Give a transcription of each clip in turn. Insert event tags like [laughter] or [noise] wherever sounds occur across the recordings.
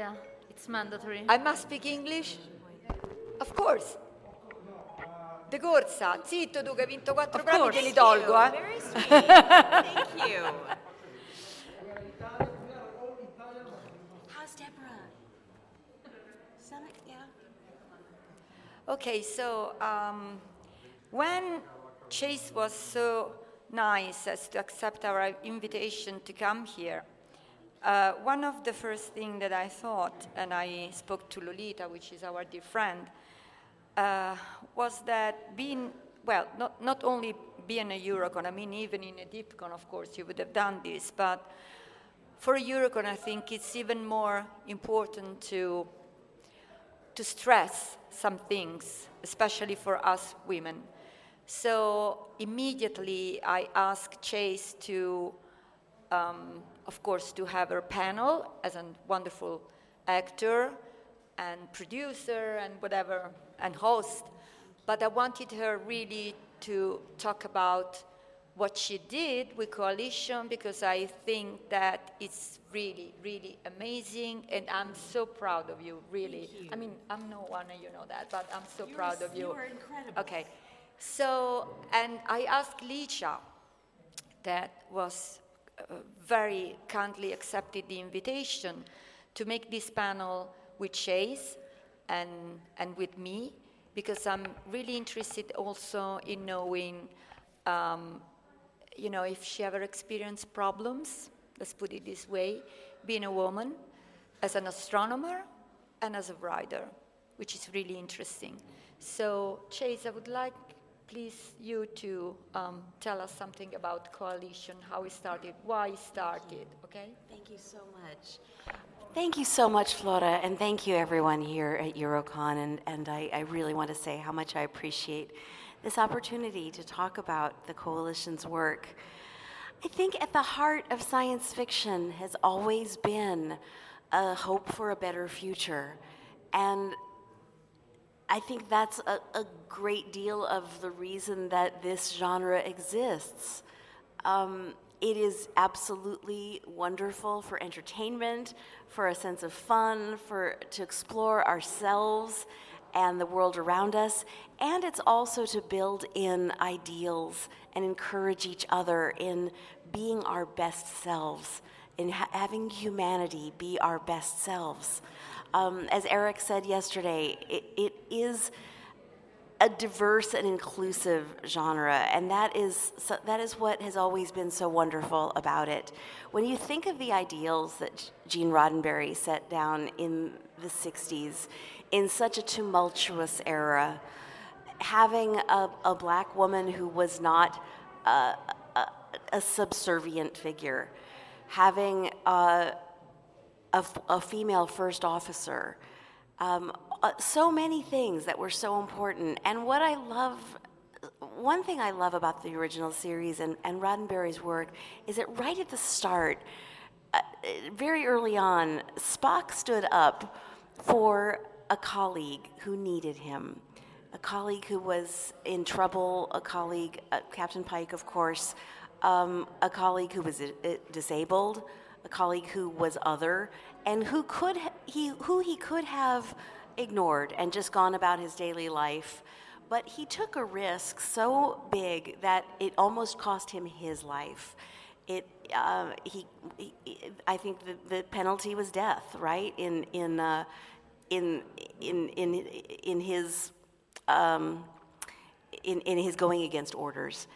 Yeah, it's mandatory. I must speak English? Of course. De corsa, zitto tu che hai vinto quattro Of premi, course. te li tolgo, eh. Very sweet. Thank you. How's Deborah? Stomach, yeah. Okay, so um, when Chase was so nice as to accept our invitation to come here, uh, one of the first things that I thought, and I spoke to Lolita, which is our dear friend, uh, was that being, well, not, not only being a Eurocon, I mean, even in a DeepCon, of course, you would have done this, but for a Eurocon, I think it's even more important to to stress some things, especially for us women. So immediately I asked Chase to, um, of course, to have her panel as a wonderful actor and producer and whatever, and host. But I wanted her really to talk about what she did with Coalition because I think that it's really, really amazing, and I'm so proud of you, really. I mean, I'm no one, and you know that, but I'm so proud of you. You are incredible. Okay, so, and I asked Licia, that was very kindly accepted the invitation to make this panel with Chase and, and with me, because I'm really interested also in knowing, um, you know, if she ever experienced problems, let's put it this way, being a woman, as an astronomer, and as a writer, which is really interesting. So, Chase, I would like please you to um, tell us something about coalition, how it started, why it started, okay? Thank you so much. Thank you so much, Flora, and thank you everyone here at Eurocon. And, and I, I really want to say how much I appreciate this opportunity to talk about the coalition's work. I think at the heart of science fiction has always been a hope for a better future. And I think that's a, a great deal of the reason that this genre exists. Um, it is absolutely wonderful for entertainment, for a sense of fun, for to explore ourselves and the world around us, and it's also to build in ideals and encourage each other in being our best selves, in ha- having humanity be our best selves. Um, as Eric said yesterday, it, it is a diverse and inclusive genre, and that is so, that is what has always been so wonderful about it. When you think of the ideals that Gene Roddenberry set down in the '60s, in such a tumultuous era, having a, a black woman who was not a, a, a subservient figure, having a, a, female first officer, um, uh, so many things that were so important. And what I love, one thing I love about the original series and, and Roddenberry's work is that right at the start, uh, very early on, Spock stood up for a colleague who needed him, a colleague who was in trouble, a colleague, uh, Captain Pike, of course, um, a colleague who was uh, disabled, a colleague who was other, and who could he who he could have ignored and just gone about his daily life. But he took a risk so big that it almost cost him his life. It, uh, he, he, I think the, the penalty was death, right? In, in, uh, in, in, in, in his, um, in, in his going against orders.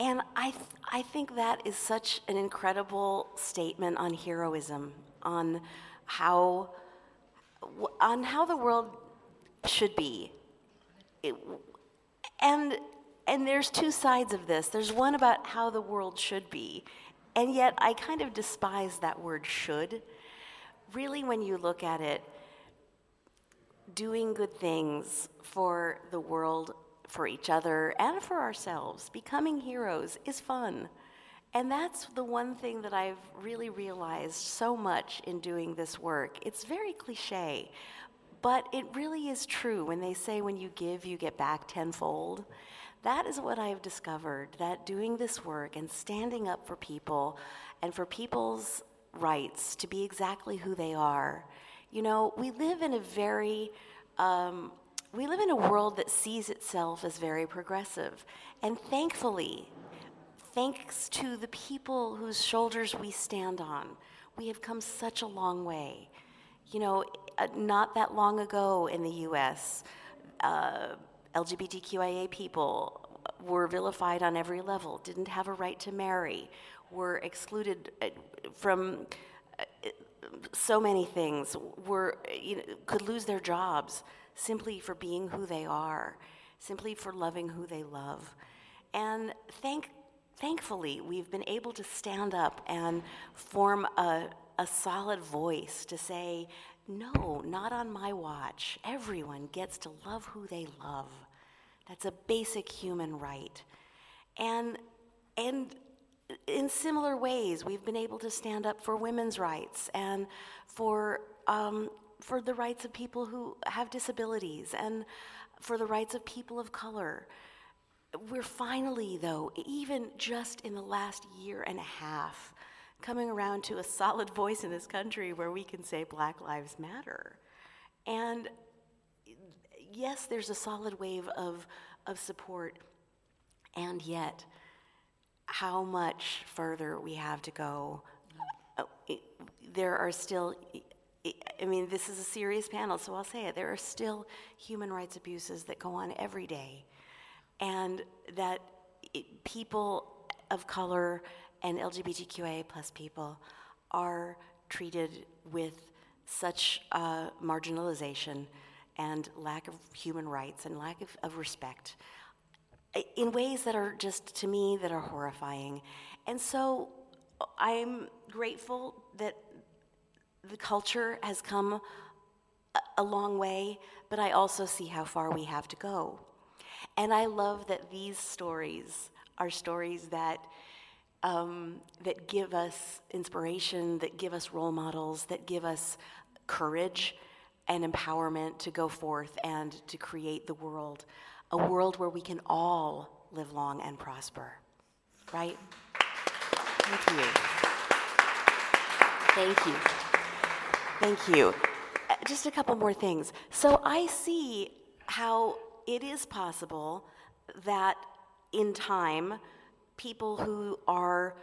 And I, th- I think that is such an incredible statement on heroism, on how on how the world should be. It, and and there's two sides of this. There's one about how the world should be, and yet I kind of despise that word should. Really, when you look at it, doing good things for the world, for each other, and for ourselves, becoming heroes is fun. And that's the one thing that I've really realized so much in doing this work. It's very cliche, but it really is true when they say when you give, you get back tenfold. That is what I've discovered that doing this work and standing up for people and for people's rights to be exactly who they are. You know, we live in a very um, we live in a world that sees itself as very progressive. And thankfully, thanks to the people whose shoulders we stand on, we have come such a long way. You know, uh, not that long ago in the US, uh, LGBTQIA people were vilified on every level, didn't have a right to marry, were excluded uh, from uh, so many things, were, you know, could lose their jobs simply for being who they are, simply for loving who they love. And thank thankfully, we've been able to stand up and form a, a solid voice to say, no, not on my watch. Everyone gets to love who they love. That's a basic human right. And, and in similar ways, we've been able to stand up for women's rights and for, um, for the rights of people who have disabilities and for the rights of people of color. We're finally, though, even just in the last year and a half, coming around to a solid [laughs] voice in this country where we can say Black Lives Matter. And yes, there's a solid wave of, of support, and yet, how much further we have to go. Uh, there are still, I mean, this is a serious panel, so I'll say it. There are still human rights abuses that go on every day and that it, people of color and LGBTQIA plus people are treated with such uh, marginalization and lack of human rights and lack of, of respect in ways that are just, to me, that are horrifying. And so I'm grateful that the culture has come a long way, but I also see how far we have to go. And I love that these stories are stories that um, that give us inspiration, that give us role models, that give us courage and empowerment to go forth and to create the world, a world where we can all live long and prosper. Right? Thank you. Thank you. Thank you. Uh, just a couple more things. So I see how it is possible that in time, people who are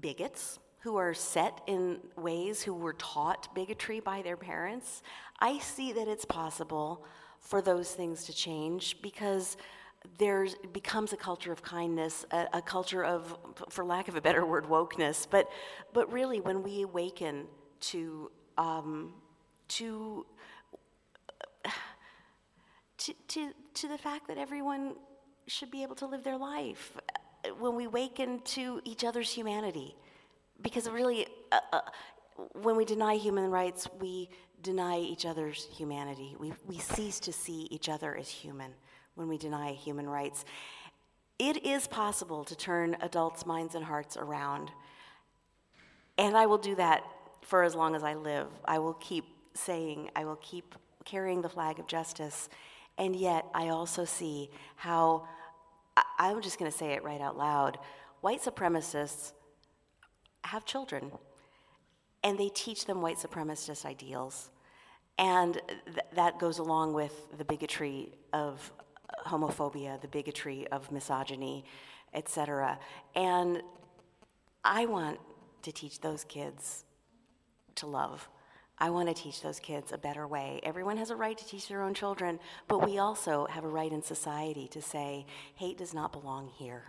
bigots, who are set in ways, who were taught bigotry by their parents, I see that it's possible for those things to change because there becomes a culture of kindness, a, a, culture of, for lack of a better word, wokeness. But, but really, when we awaken to, um, to, to, to, to the fact that everyone should be able to live their life, when we awaken to each other's humanity, because really, uh, uh, when we deny human rights, we deny each other's humanity. We, we cease to see each other as human when we deny human rights. It is possible to turn adults' minds and hearts around. And I will do that for as long as I live. I will keep saying, I will keep carrying the flag of justice. And yet, I also see how, I'm just going to say it right out loud white supremacists have children, and they teach them white supremacist ideals. And th- that goes along with the bigotry of homophobia, the bigotry of misogyny, etc. And I want to teach those kids to love. I want to teach those kids a better way. Everyone has a right to teach their own children, but we also have a right in society to say, hate does not belong here.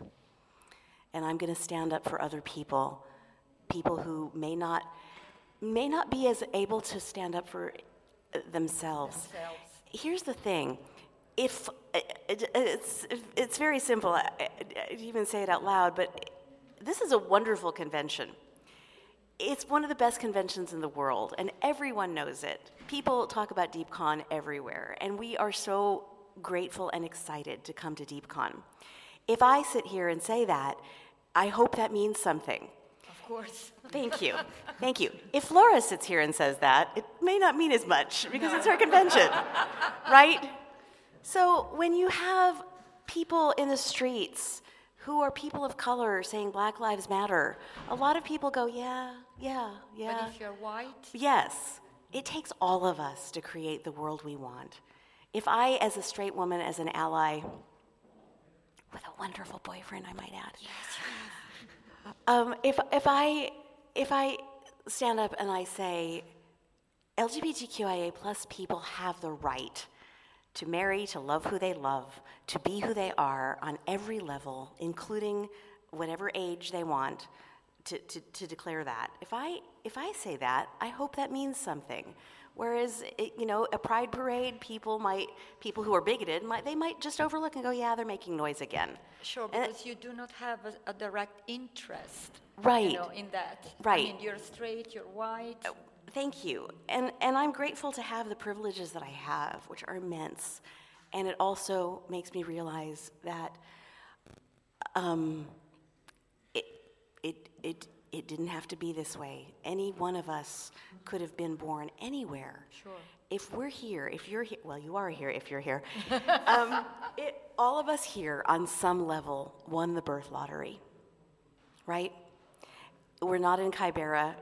And I'm going to stand up for other people, people who may not may not be as able to stand up for uh, themselves. themselves. Here's the thing if uh, it's, it's very simple, I, I even say it out loud, but this is a wonderful convention. It's one of the best conventions in the world, and everyone knows it. People talk about DeepCon everywhere, and we are so grateful and excited to come to DeepCon. If I sit here and say that, I hope that means something. Of course. [laughs] Thank you. Thank you. If Laura sits here and says that, it may not mean as much because no. it's her convention, [laughs] right? So when you have people in the streets who are people of color saying Black Lives Matter, a lot of people go, yeah, yeah, yeah. But if you're white? Yes. It takes all of us to create the world we want. If I, as a straight woman, as an ally, with a wonderful boyfriend, I might add. Yes, [laughs] um, if, if, I, if I stand up and I say, LGBTQIA plus people have the right to marry, to love who they love, to be who they are on every level, including whatever age they want, to, to, to declare that. If I, if I say that, I hope that means something. Whereas, it, you know, a pride parade, people might, people who are bigoted, might, they might just overlook and go, yeah, they're making noise again. Sure, because and, you do not have a, a direct interest, right, you know, in that. Right. I mean, you're straight, you're white. Uh, Thank you. And, and I'm grateful to have the privileges that I have, which are immense. And it also makes me realize that um, it, it, it, it didn't have to be this way. Any one of us could have been born anywhere. Sure. If we're here, if you're here, well, you are here if you're here. [laughs] um, it, all of us here, on some level, won the birth lottery, right? We're not in Kibera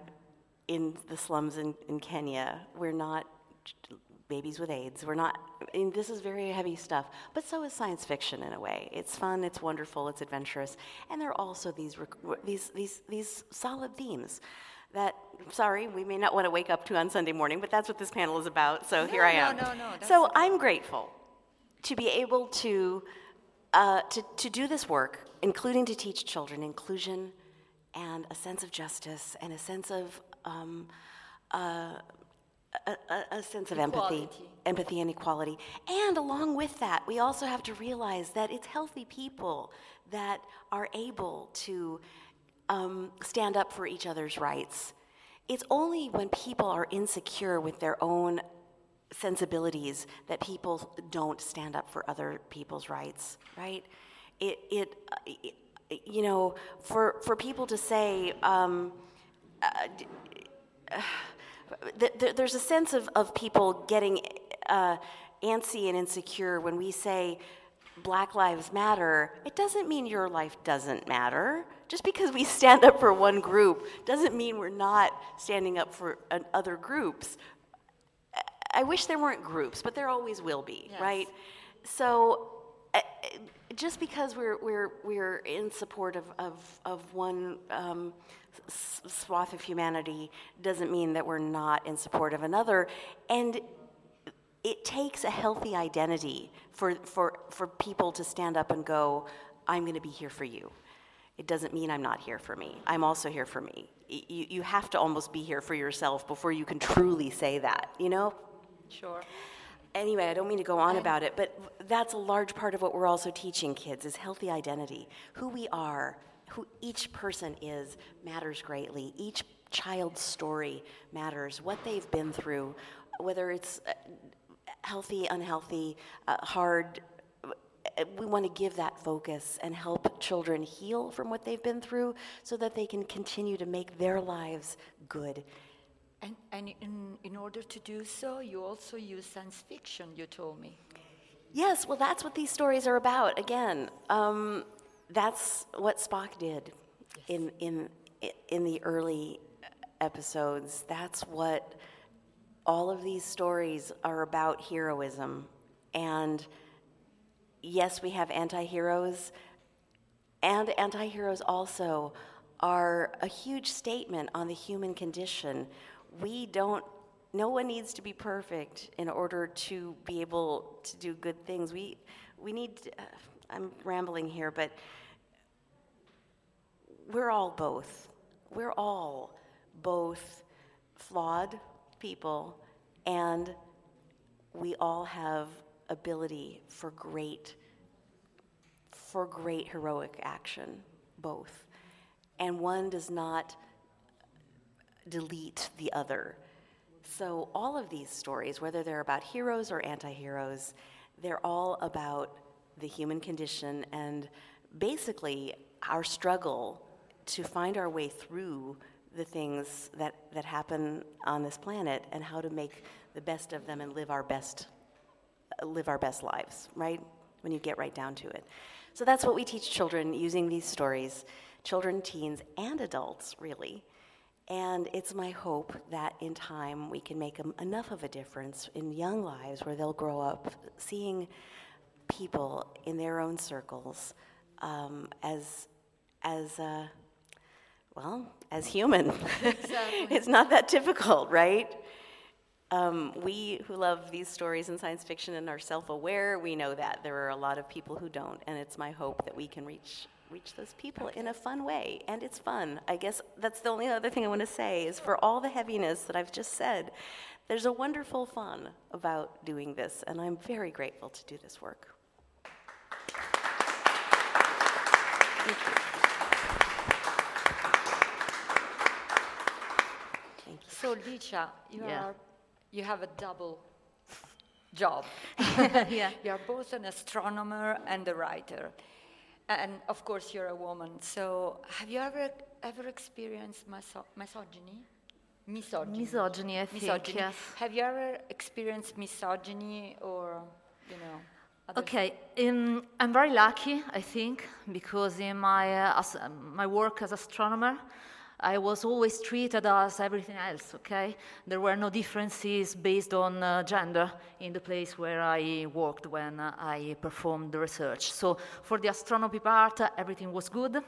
in the slums in, in Kenya. We're not babies with AIDS. We're not, I mean, this is very heavy stuff, but so is science fiction in a way. It's fun, it's wonderful, it's adventurous, and there are also these, these, these, these solid themes that, sorry, we may not want to wake up to on Sunday morning, but that's what this panel is about, so no, here I am. No, no, no. So I'm grateful to be able to, uh, to, to do this work, including to teach children inclusion and a sense of justice and a sense of um, uh, a, a, sense of empathy, empathy and equality. And along with that, we also have to realize that it's healthy people that are able to um, stand up for each other's rights. It's only when people are insecure with their own sensibilities that people don't stand up for other people's rights, right? It, it, it you know, for, for people to say, um, uh, uh, th- there's a sense of, of people getting uh, antsy and insecure when we say Black Lives Matter. It doesn't mean your life doesn't matter. Just because we stand up for one group doesn't mean we're not standing up for uh, other groups. I wish there weren't groups, but there always will be, yes. right? So uh, just because we're, we're, we're in support of, of, of one um, swath of humanity doesn't mean that we're not in support of another. And it takes a healthy identity for, for, for people to stand up and go, I'm going to be here for you. It doesn't mean I'm not here for me. I'm also here for me. You, you have to almost be here for yourself before you can truly say that, you know? Sure. Anyway, I don't mean to go on about it, but that's a large part of what we're also teaching kids is healthy identity. Who we are, who each person is matters greatly. Each child's story matters. What they've been through, whether it's uh, healthy, unhealthy, uh, hard, uh, we want to give that focus and help children heal from what they've been through so that they can continue to make their lives good. And, and in, in order to do so, you also use science fiction, you told me. Yes, well, that's what these stories are about. Again, um, that's what Spock did yes. in, in, in the early episodes. That's what all of these stories are about heroism. And yes, we have anti heroes, and anti heroes also are a huge statement on the human condition. We don't, no one needs to be perfect in order to be able to do good things. We, we need, uh, I'm rambling here, but we're all both. We're all both flawed people, and we all have ability for great for great heroic action both and one does not delete the other so all of these stories whether they're about heroes or anti-heroes they're all about the human condition and basically our struggle to find our way through the things that, that happen on this planet and how to make the best of them and live our best live our best lives right? When you get right down to it. So that's what we teach children using these stories children teens and adults really. And it's my hope that in time we can make enough of a difference in young lives where they'll grow up seeing people in their own circles um, as as uh, well, as human. [laughs] Exactly. it's not that difficult, right? Um, we who love these stories in science fiction and are self-aware, we know that there are a lot of people who don't, and it's my hope that we can reach reach those people in a fun way. And it's fun. I guess that's the only other thing I want to say is for all the heaviness that I've just said, there's a wonderful fun about doing this, and I'm very grateful to do this work. Thank you. So, Licia, you, yeah. are, you have a double job. [laughs] yeah. [laughs] You are both an astronomer and a writer. And of course, you're a woman. So, have you ever ever experienced miso- misogyny? Misogyny. Misogyny, I think, misogyny. yes. Have you ever experienced misogyny or, you know? Okay, um, I'm very lucky, I think, because in my, uh, as, um, my work as astronomer, I was always treated as everything else, okay? There were no differences based on uh, gender in the place where I worked when uh, I performed the research. So for the astronomy part, everything was good.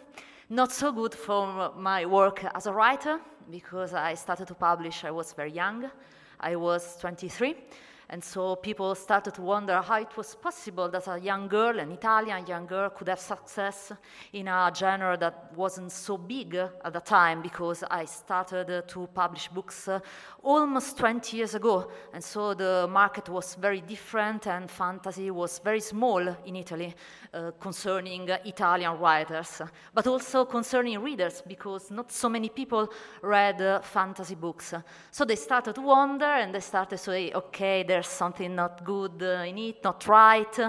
Not so good for my work as a writer, because I started to publish, I was very young. I was 23. And so people started to wonder how it was possible that a young girl, an Italian young girl, could have success in a genre that wasn't so big at the time because I started to publish books uh, almost 20 years ago. And so the market was very different and fantasy was very small in Italy uh, concerning Italian writers, but also concerning readers because not so many people read uh, fantasy books. So they started to wonder and they started to say, okay, there's something not good uh, in it, not right.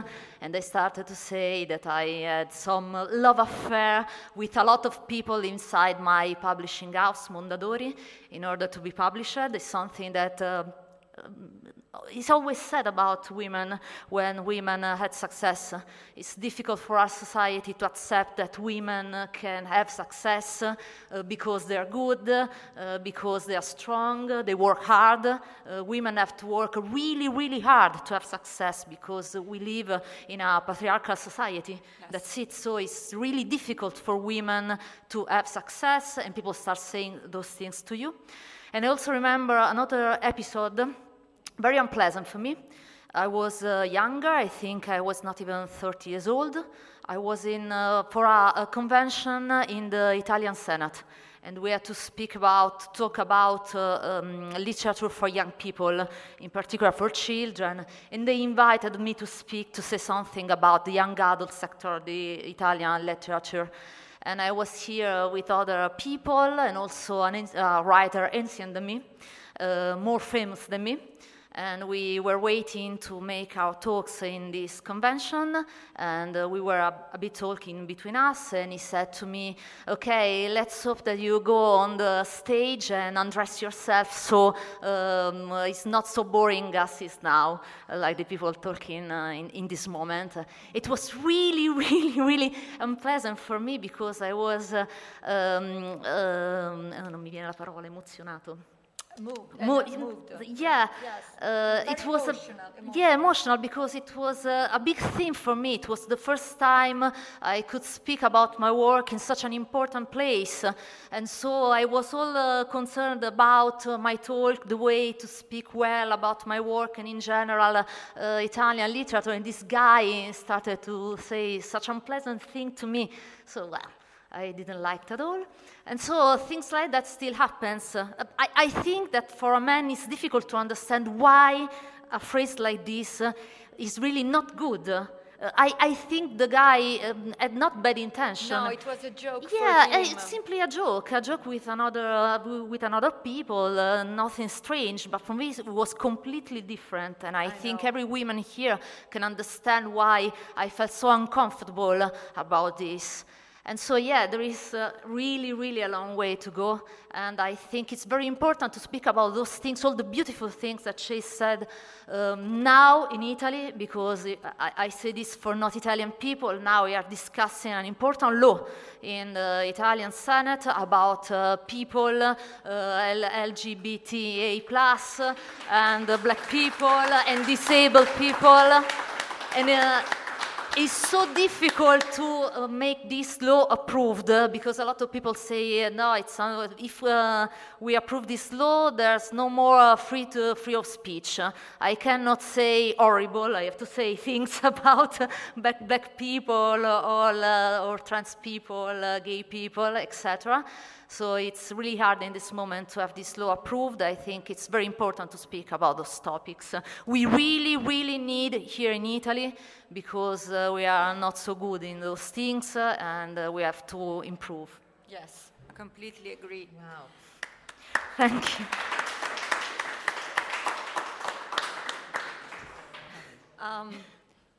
And I started to say that I had some love affair with a lot of people inside my publishing house, Mondadori, in order to be published. It's something that uh, it's always said about women when women uh, had success. It's difficult for our society to accept that women can have success uh, because they're good, uh, because they are strong, they work hard. Women have to work really, really hard to have success because we live in a patriarchal society. Yes. That's it. So it's really difficult for women to have success, and people start saying those things to you. And I also remember another episode very unpleasant for me. I was uh, younger, I think I was not even 30 years old. I was in uh, for a, a, convention in the Italian Senate, and we had to speak about, talk about uh, um, literature for young people, in particular for children. And they invited me to speak, to say something about the young adult sector, the Italian literature. And I was here with other people and also a writer ancient than me, uh, more famous than me and we were waiting to make our talks in this convention. And uh, we were a, a, bit talking between us. And he said to me okay let's hope that you go on the stage and undress yourself so um, it's not so boring as is now uh, like the people talking uh, in, in, this moment. It was really [laughs] really really unpleasant for me because i was uh, um, um, non mi viene la parola emozionato moved. moved. Yeah, yes. uh, it was emotional, a, emotional. yeah emotional because it was a, a, big theme for me. It was the first time I could speak about my work in such an important place, and so I was all uh, concerned about uh, my talk, the way to speak well about my work, and in general Italian literature. And this guy started to say such unpleasant thing to me. So well, I didn't like it at all. And so things like that still happens. Uh, I, I, think that for a man it's difficult to understand why a phrase like this uh, is really not good. Uh, I, I, think the guy um, had not bad intention. No, it was a joke. Yeah, it's simply a joke, a joke with another uh, with another people, uh, nothing strange. But for me, it was completely different, and I, I think know. every woman here can understand why I felt so uncomfortable about this. And so, yeah, there is really, really a long way to go. And I think it's very important to speak about those things, all the beautiful things that Chase said um, now in Italy, because I, I, say this for not Italian people. Now we are discussing an important law in the Italian Senate about uh, people, uh, LGBTA, and black people, and disabled people. And uh, it's so difficult to uh, make this law approved uh, because a lot of people say no it's if uh, we approve this law there's no more free to free of speech. I cannot say horrible i have to say [laughs] things about black, black people or, or trans people gay people etc so it's really hard in this moment to have this law approved. I think it's very important to speak about those topics. We really, really need here in Italy because uh, we are not so good in those things uh, and uh, we have to improve. Yes, I completely agree. Wow. Thank you. Um,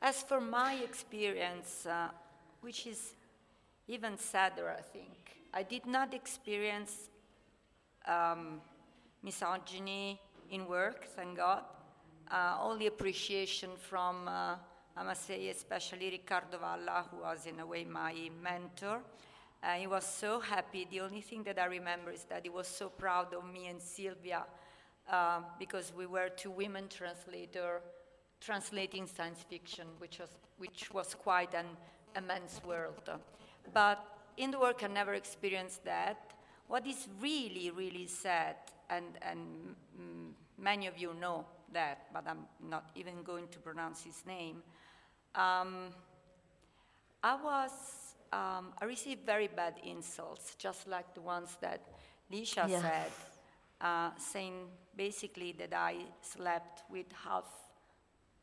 as for my experience, uh, which is even sadder, I think, I did not experience um, misogyny in work, thank God. Uh, only appreciation from, uh, I must say, especially Riccardo Valla, who was in a way my mentor. Uh, he was so happy. The only thing that I remember is that he was so proud of me and Silvia uh, because we were two women translators translating science fiction, which was, which was quite an immense world. But in the work, I never experienced that. what is really, really sad, and, and mm, many of you know that, but I'm not even going to pronounce his name. Um, I was, um, I received very bad insults, just like the ones that Licia Yeah. said, uh, saying basically that I slept with half,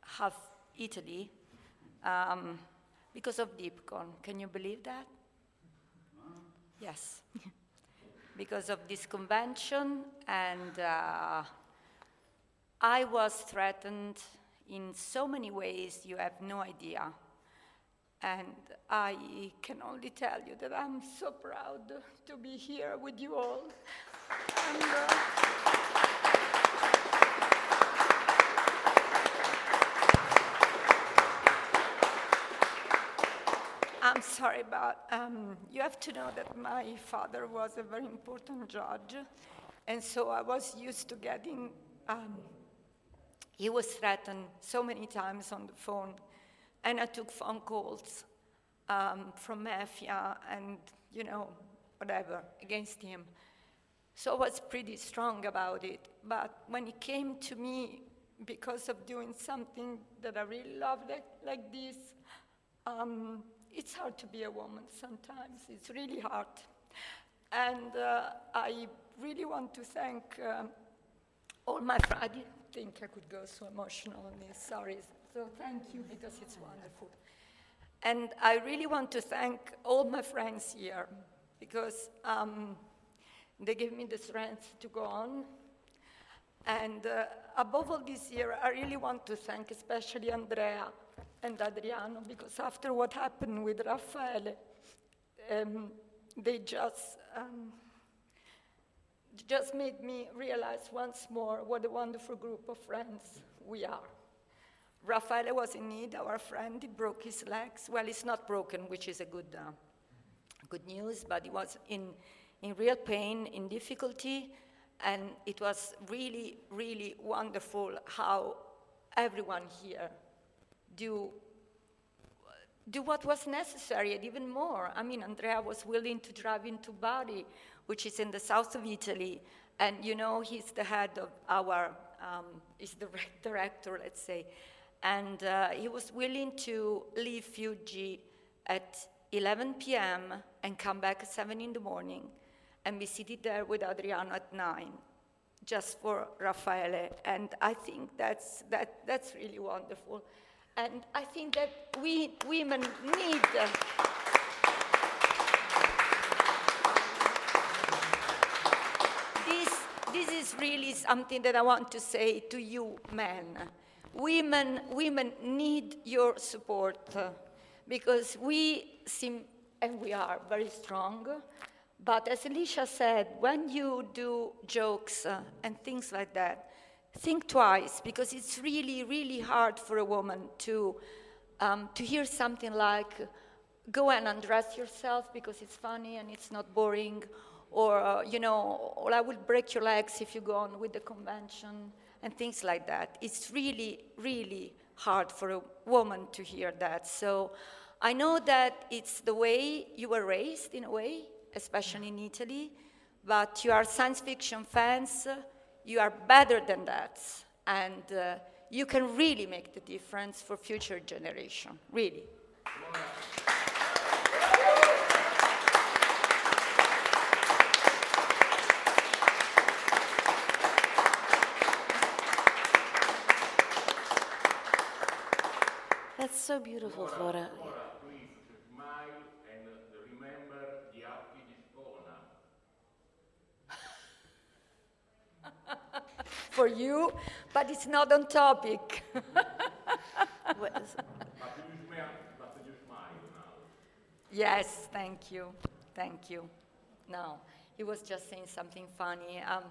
half Italy um, because of DeepCon. Can you believe that? Yes. [laughs] because of this convention, and uh, I was threatened in so many ways you have no idea. And I can only tell you that I'm so proud to be here with you all. And, uh, [laughs] sorry, but um, you have to know that my father was a very important judge, and so I was used to getting. Um, he was threatened so many times on the phone, and I took phone calls um, from mafia and you know whatever against him. So I was pretty strong about it. But when it came to me, because of doing something that I really loved, like, like this, um, it's hard to be a woman sometimes. It's really hard. And uh, I really want to thank um, all my friends. I didn't think I could go so emotional on this. Sorry. So thank you because it's wonderful. And I really want to thank all my friends here because um, they gave me the strength to go on. And uh, above all this year, I really want to thank especially Andrea and Adriano because after what happened with Raffaele, um, they just um, just made me realize once more what a wonderful group of friends we are. Raffaele was in need, our friend, he broke his legs. Well, it's not broken, which is a good, uh, good news, but he was in, in real pain, in difficulty, and it was really, really wonderful how everyone here do do what was necessary and even more. I mean, Andrea was willing to drive into Bari, which is in the south of Italy, and you know he's the head of our, um, he's the director, let's say, and uh, he was willing to leave Fiuggi at 11 p.m. and come back at 7 in the morning and be seated there with Adriano at 9 just for Raffaele. And I think that's, that, that's really wonderful. And I think that we women need. uh, this, this is really something that I want to say to you men. Women, women need your support because we seem, and we are very strong, but as Alicia said, when you do jokes uh, and things like that, think twice because it's really, really hard for a woman to, um, to hear something like, go and undress yourself because it's funny and it's not boring, or, uh, you know, or I will break your legs if you go on with the convention, and things like that. It's really, really hard for a woman to hear that. So I know that it's the way you were raised, in a way, especially in Italy, but you are science fiction fans, you are better than that, and uh, you can really make the difference for future generation, really. That's so beautiful, Flora. please smile and remember the Alpi di Spona. For you, but it's not on topic. [laughs] What is- But you smile, but you smile now. Yes, thank you. Thank you. No, he was just saying something funny um,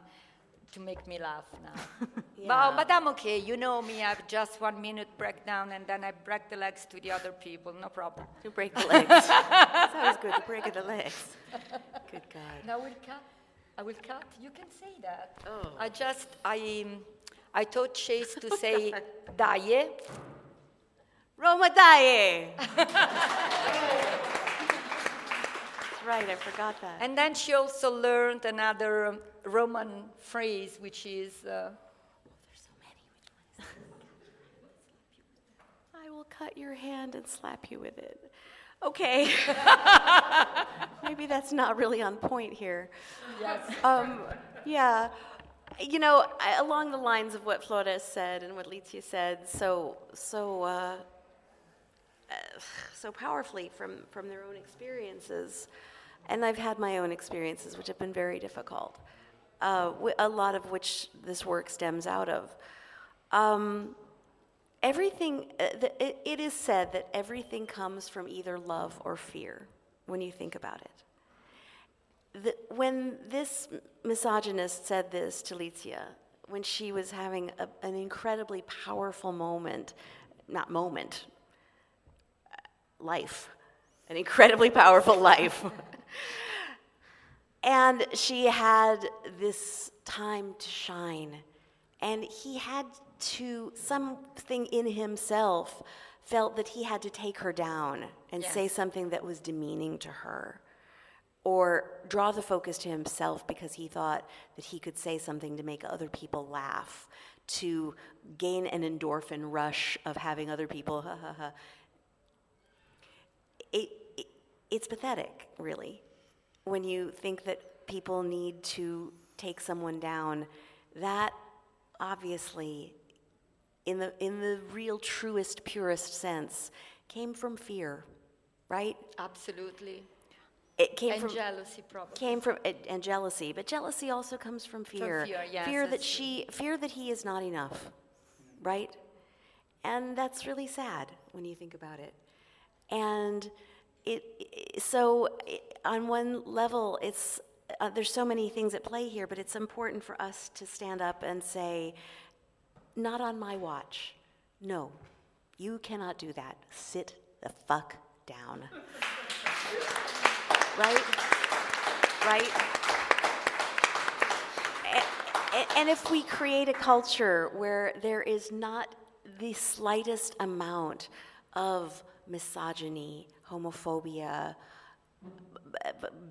to make me laugh now. [laughs] Yeah. but, but I'm okay. You know me, I have just one minute breakdown and then I break the legs to the other people. No problem. to break the legs. [laughs] Always good to break the legs. Good God. Now we'll cut. I will cut. You can say that. Oh. I just, I, um, I taught Chase to [laughs] say daje. Roma Daje! right. I forgot that. And then she also learned another Roman phrase, which is uh, I will cut your hand and slap you with it. Okay. [laughs] Maybe that's not really on point here. Yes. Um, yeah. You know, I, along the lines of what Flores said and what Licia said, so so uh, uh, so powerfully from from their own experiences, and I've had my own experiences, which have been very difficult. Uh, a lot of which this work stems out of. Um, everything, uh, the, it, it is said that everything comes from either love or fear when you think about it. The, when this misogynist said this to Licia, when she was having a, an incredibly powerful moment, not moment, uh, life, an incredibly powerful [laughs] life. and she had this time to shine. And he had to something in himself felt that he had to take her down and yes. say something that was demeaning to her or draw the focus to himself because he thought that he could say something to make other people laugh to gain an endorphin rush of having other people ha ha ha it, it, it's pathetic really when you think that people need to take someone down that obviously in the, in the real, truest, purest sense, came from fear, right? Absolutely. It came and from jealousy, probably. Came from and jealousy, but jealousy also comes from fear. From fear, yes, fear that she, fear that he is not enough, right? And that's really sad when you think about it. And it, so it, on one level, it's uh, there's so many things at play here, but it's important for us to stand up and say, not on my watch. No, you cannot do that. Sit the fuck down. [laughs] right? Right? And if we create a culture where there is not the slightest amount of misogyny, homophobia,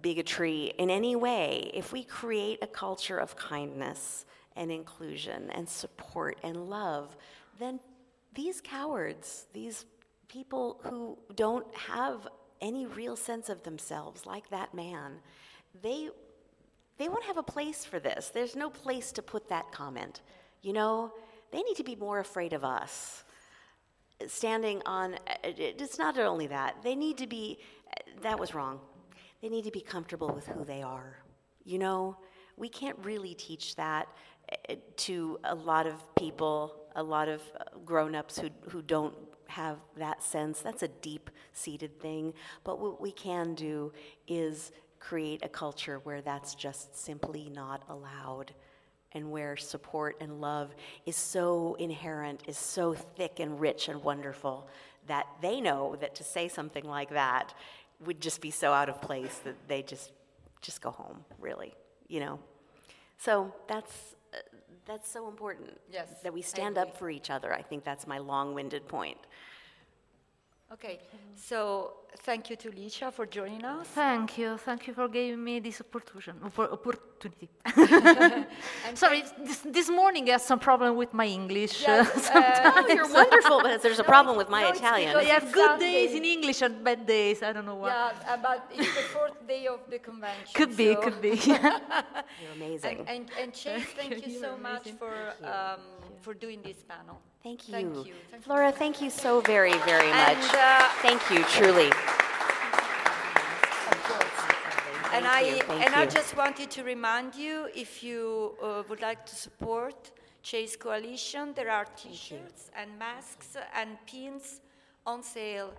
bigotry in any way, if we create a culture of kindness, and inclusion and support and love, then these cowards, these people who don't have any real sense of themselves, like that man, they they won't have a place for this. There's no place to put that comment. You know, they need to be more afraid of us. Standing on, uh, it's not only that, they need to be, uh, that was wrong. They need to be comfortable with who they are. You know, we can't really teach that to a lot of people, a lot of uh, grown-ups who, who don't have that sense. That's a deep-seated thing. But what we can do is create a culture where that's just simply not allowed and where support and love is so inherent, is so thick and rich and wonderful that they know that to say something like that would just be so out of place that they just just go home, really, you know. So that's that's so important. Yes. That we stand up for each other. I think that's my long winded point. Okay, so thank you to Licia for joining us. Thank you, thank you for giving me this opportunity. [laughs] Sorry, this, this, morning I had some problem with my English. Yes, [laughs] uh, oh, you're wonderful, but [laughs] there's a problem with my no, Italian. I have good days in English and bad days. I don't know why. Yeah, but it's the fourth day of the convention. Could be, so. could be. you're amazing. And, and, and Chase, thank you so much for um, for doing this panel. Thank you. Thank you. Thank Flora, you. thank you so very, very much. And, uh, thank you, truly. And I, and I just wanted to remind you, if you uh, would like to support Chase Coalition, there are T-shirts and masks and pins on sale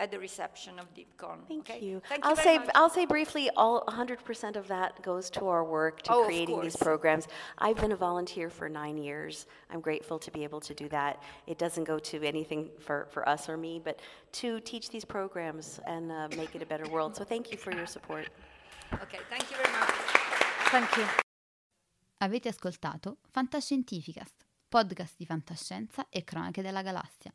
at the reception of DeepCon. Thank okay? you. Thank I'll you say much. I'll say briefly all 100% of that goes to our work to oh, creating these programs. I've been a volunteer for 9 years. I'm grateful to be able to do that. It doesn't go to anything for, for us or me, but to teach these programs and uh, make it a better world. So thank you for your support. Okay, thank you very much. Thank you. Avete ascoltato Fantascientificast, podcast di fantascienza e cronache della galassia,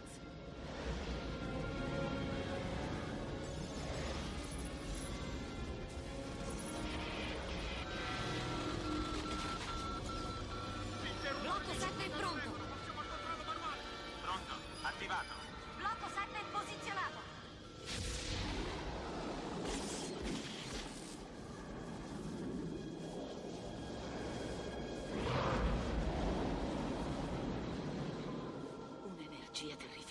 y aterriza.